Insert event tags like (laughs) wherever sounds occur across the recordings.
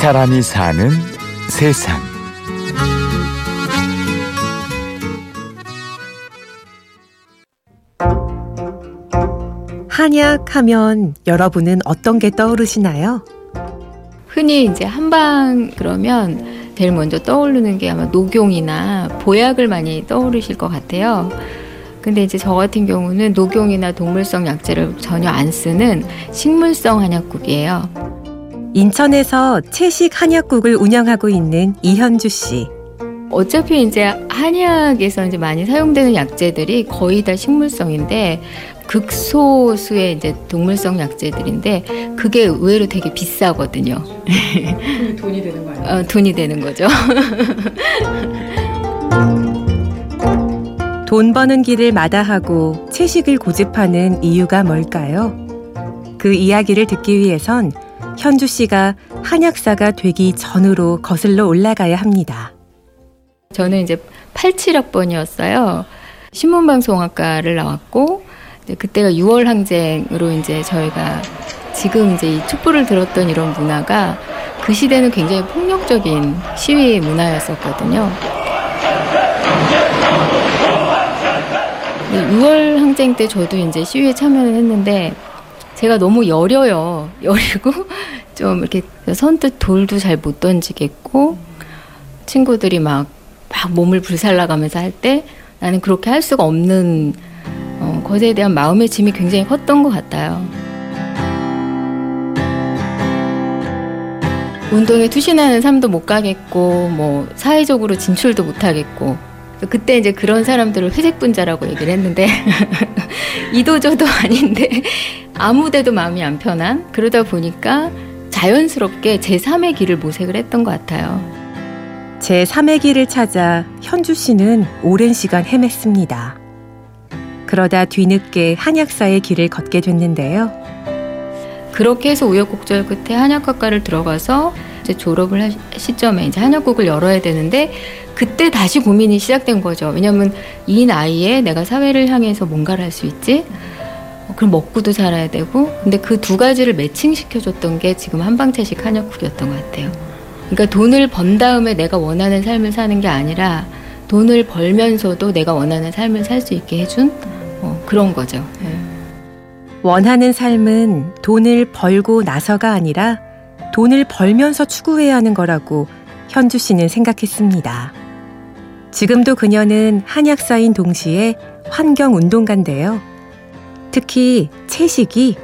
사람이 사는 세상. 한약 하면 여러분은 어떤 게 떠오르시나요? 흔히 이제 한방 그러면 제일 먼저 떠오르는 게 아마 녹용이나 보약을 많이 떠오르실 것 같아요. 근데 이제 저 같은 경우는 녹용이나 동물성 약재를 전혀 안 쓰는 식물성 한약국이에요. 인천에서 채식 한약국을 운영하고 있는 이현주 씨. 어차피 이제 한약에서 이제 많이 사용되는 약재들이 거의 다 식물성인데 극소수의 이제 동물성 약재들인데 그게 의외로 되게 비싸거든요. 돈이 되는 거 아니에요? 어, 돈이 되는 거죠. (laughs) 돈 버는 길을 마다하고 채식을 고집하는 이유가 뭘까요? 그 이야기를 듣기 위해선 현주 씨가 한약사가 되기 전으로 거슬러 올라가야 합니다. 저는 이제 87학번이었어요. 신문방송학과를 나왔고 그때가 6월 항쟁으로 이제 저희가 지금 이제 이 촛불을 들었던 이런 문화가 그 시대는 굉장히 폭력적인 시위 문화였었거든요. 6월 항쟁 때 저도 이제 시위에 참여를 했는데 제가 너무 여려요. (laughs) 여리고 좀 이렇게 선뜻 돌도 잘 못 던지겠고 친구들이 막, 막 몸을 불살라가면서 할 때 나는 그렇게 할 수가 없는 어, 것에 대한 마음의 짐이 굉장히 컸던 것 같아요. 운동에 투신하는 삶도 못 가겠고, 뭐, 사회적으로 진출도 못 하겠고, 그때 이제 그런 사람들을 회색 분자라고 얘기를 했는데, (laughs) 이도저도 아닌데, 아무 데도 마음이 안 편한? 그러다 보니까 자연스럽게 제3의 길을 모색을 했던 것 같아요. 제3의 길을 찾아 현주 씨는 오랜 시간 헤맸습니다. 그러다 뒤늦게 한약사의 길을 걷게 됐는데요. 그렇게 해서 우여곡절 끝에 한약학과를 들어가서 이제 졸업을 할 시점에 이제 한약국을 열어야 되는데 그때 다시 고민이 시작된 거죠. 왜냐하면 이 나이에 내가 사회를 향해서 뭔가를 할 수 있지? 어, 그럼 먹고도 살아야 되고. 근데 그 두 가지를 매칭시켜줬던 게 지금 한방채식 한약국이었던 것 같아요. 그러니까 돈을 번 다음에 내가 원하는 삶을 사는 게 아니라 돈을 벌면서도 내가 원하는 삶을 살 수 있게 해준 어, 그런 거죠. 네. 원하는 삶은 돈을 벌고 나서가 아니라 돈을 벌면서 추구해야 하는 거라고 현주 씨는 생각했습니다. 지금도 그녀는 한약사인 동시에 환경운동가인데요. 특히 채식이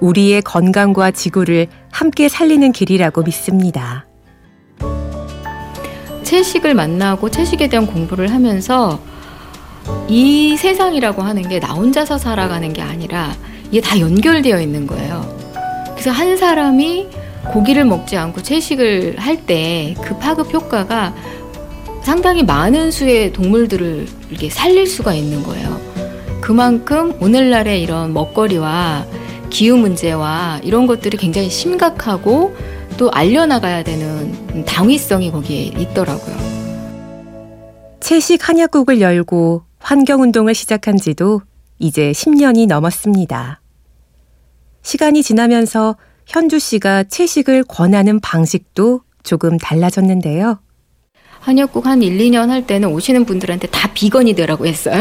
우리의 건강과 지구를 함께 살리는 길이라고 믿습니다. 채식을 만나고 채식에 대한 공부를 하면서 이 세상이라고 하는 게 나 혼자서 살아가는 게 아니라 이게 다 연결되어 있는 거예요. 그래서 한 사람이 고기를 먹지 않고 채식을 할 때 그 파급 효과가 상당히 많은 수의 동물들을 이렇게 살릴 수가 있는 거예요. 그만큼 오늘날의 이런 먹거리와 기후 문제와 이런 것들이 굉장히 심각하고 또 알려나가야 되는 당위성이 거기에 있더라고요. 채식 한약국을 열고 환경운동을 시작한 지도 이제 10년이 넘었습니다. 시간이 지나면서 현주 씨가 채식을 권하는 방식도 조금 달라졌는데요. 한약국 한 1, 2년 할 때는 오시는 분들한테 다 비건이 되라고 했어요.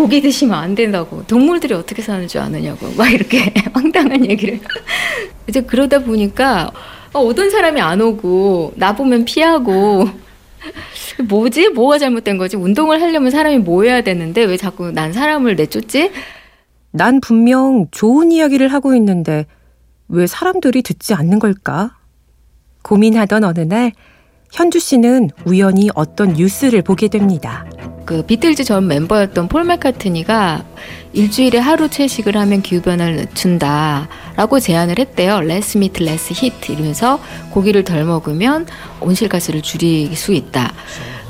고기 드시면 안 된다고. 동물들이 어떻게 사는 줄 아느냐고. 막 이렇게 (laughs) 황당한 얘기를. 이제 그러다 보니까 오던 사람이 안 오고, 나 보면 피하고, 뭐지? 뭐가 잘못된 거지? 운동을 하려면 사람이 모여야 되는데 왜 자꾸 난 사람을 내쫓지? 난 분명 좋은 이야기를 하고 있는데 왜 사람들이 듣지 않는 걸까? 고민하던 어느 날 현주 씨는 우연히 어떤 뉴스를 보게 됩니다. 그 비틀즈 전 멤버였던 폴 맥카트니가 일주일에 하루 채식을 하면 기후변화를 늦춘다라고 제안을 했대요. less meat, less heat 이러면서 고기를 덜 먹으면 온실가스를 줄일 수 있다.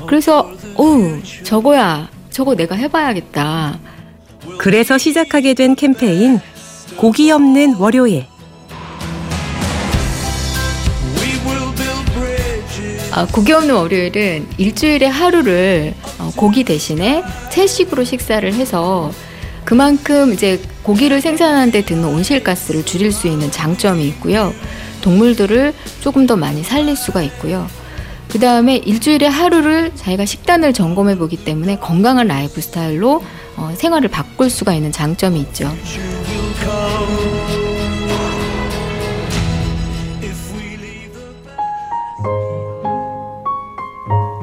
그래서 오 저거야 저거 내가 해봐야겠다. 그래서 시작하게 된 캠페인 고기 없는 월요일. 아, 고기 없는 월요일은 일주일에 하루를 어, 고기 대신에 채식으로 식사를 해서 그만큼 이제 고기를 생산하는 데 드는 온실가스를 줄일 수 있는 장점이 있고요. 동물들을 조금 더 많이 살릴 수가 있고요. 그 다음에 일주일에 하루를 자기가 식단을 점검해 보기 때문에 건강한 라이프 스타일로 어, 생활을 바꿀 수가 있는 장점이 있죠.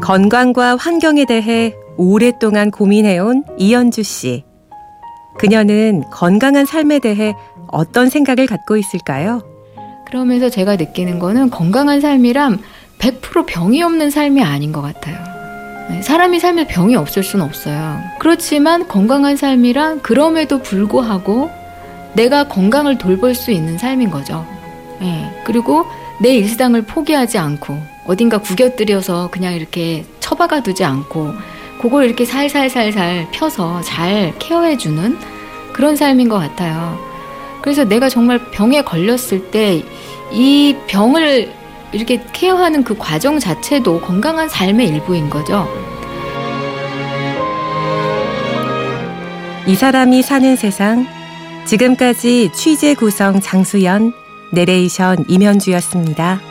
건강과 환경에 대해 오랫동안 고민해온 이연주 씨. 그녀는 건강한 삶에 대해 어떤 생각을 갖고 있을까요? 그러면서 제가 느끼는 거는 건강한 삶이란 100% 병이 없는 삶이 아닌 것 같아요. 네, 사람이 삶에 병이 없을 수는 없어요. 그렇지만 건강한 삶이란 그럼에도 불구하고 내가 건강을 돌볼 수 있는 삶인 거죠. 네, 그리고 내 일상을 포기하지 않고 어딘가 구겨들여서 그냥 이렇게 처박아 두지 않고 그걸 이렇게 살살살살 펴서 잘 케어해주는 그런 삶인 것 같아요. 그래서 내가 정말 병에 걸렸을 때 이 병을 이렇게 케어하는 그 과정 자체도 건강한 삶의 일부인 거죠. 이 사람이 사는 세상. 지금까지 취재 구성 장수연, 내레이션 임현주였습니다.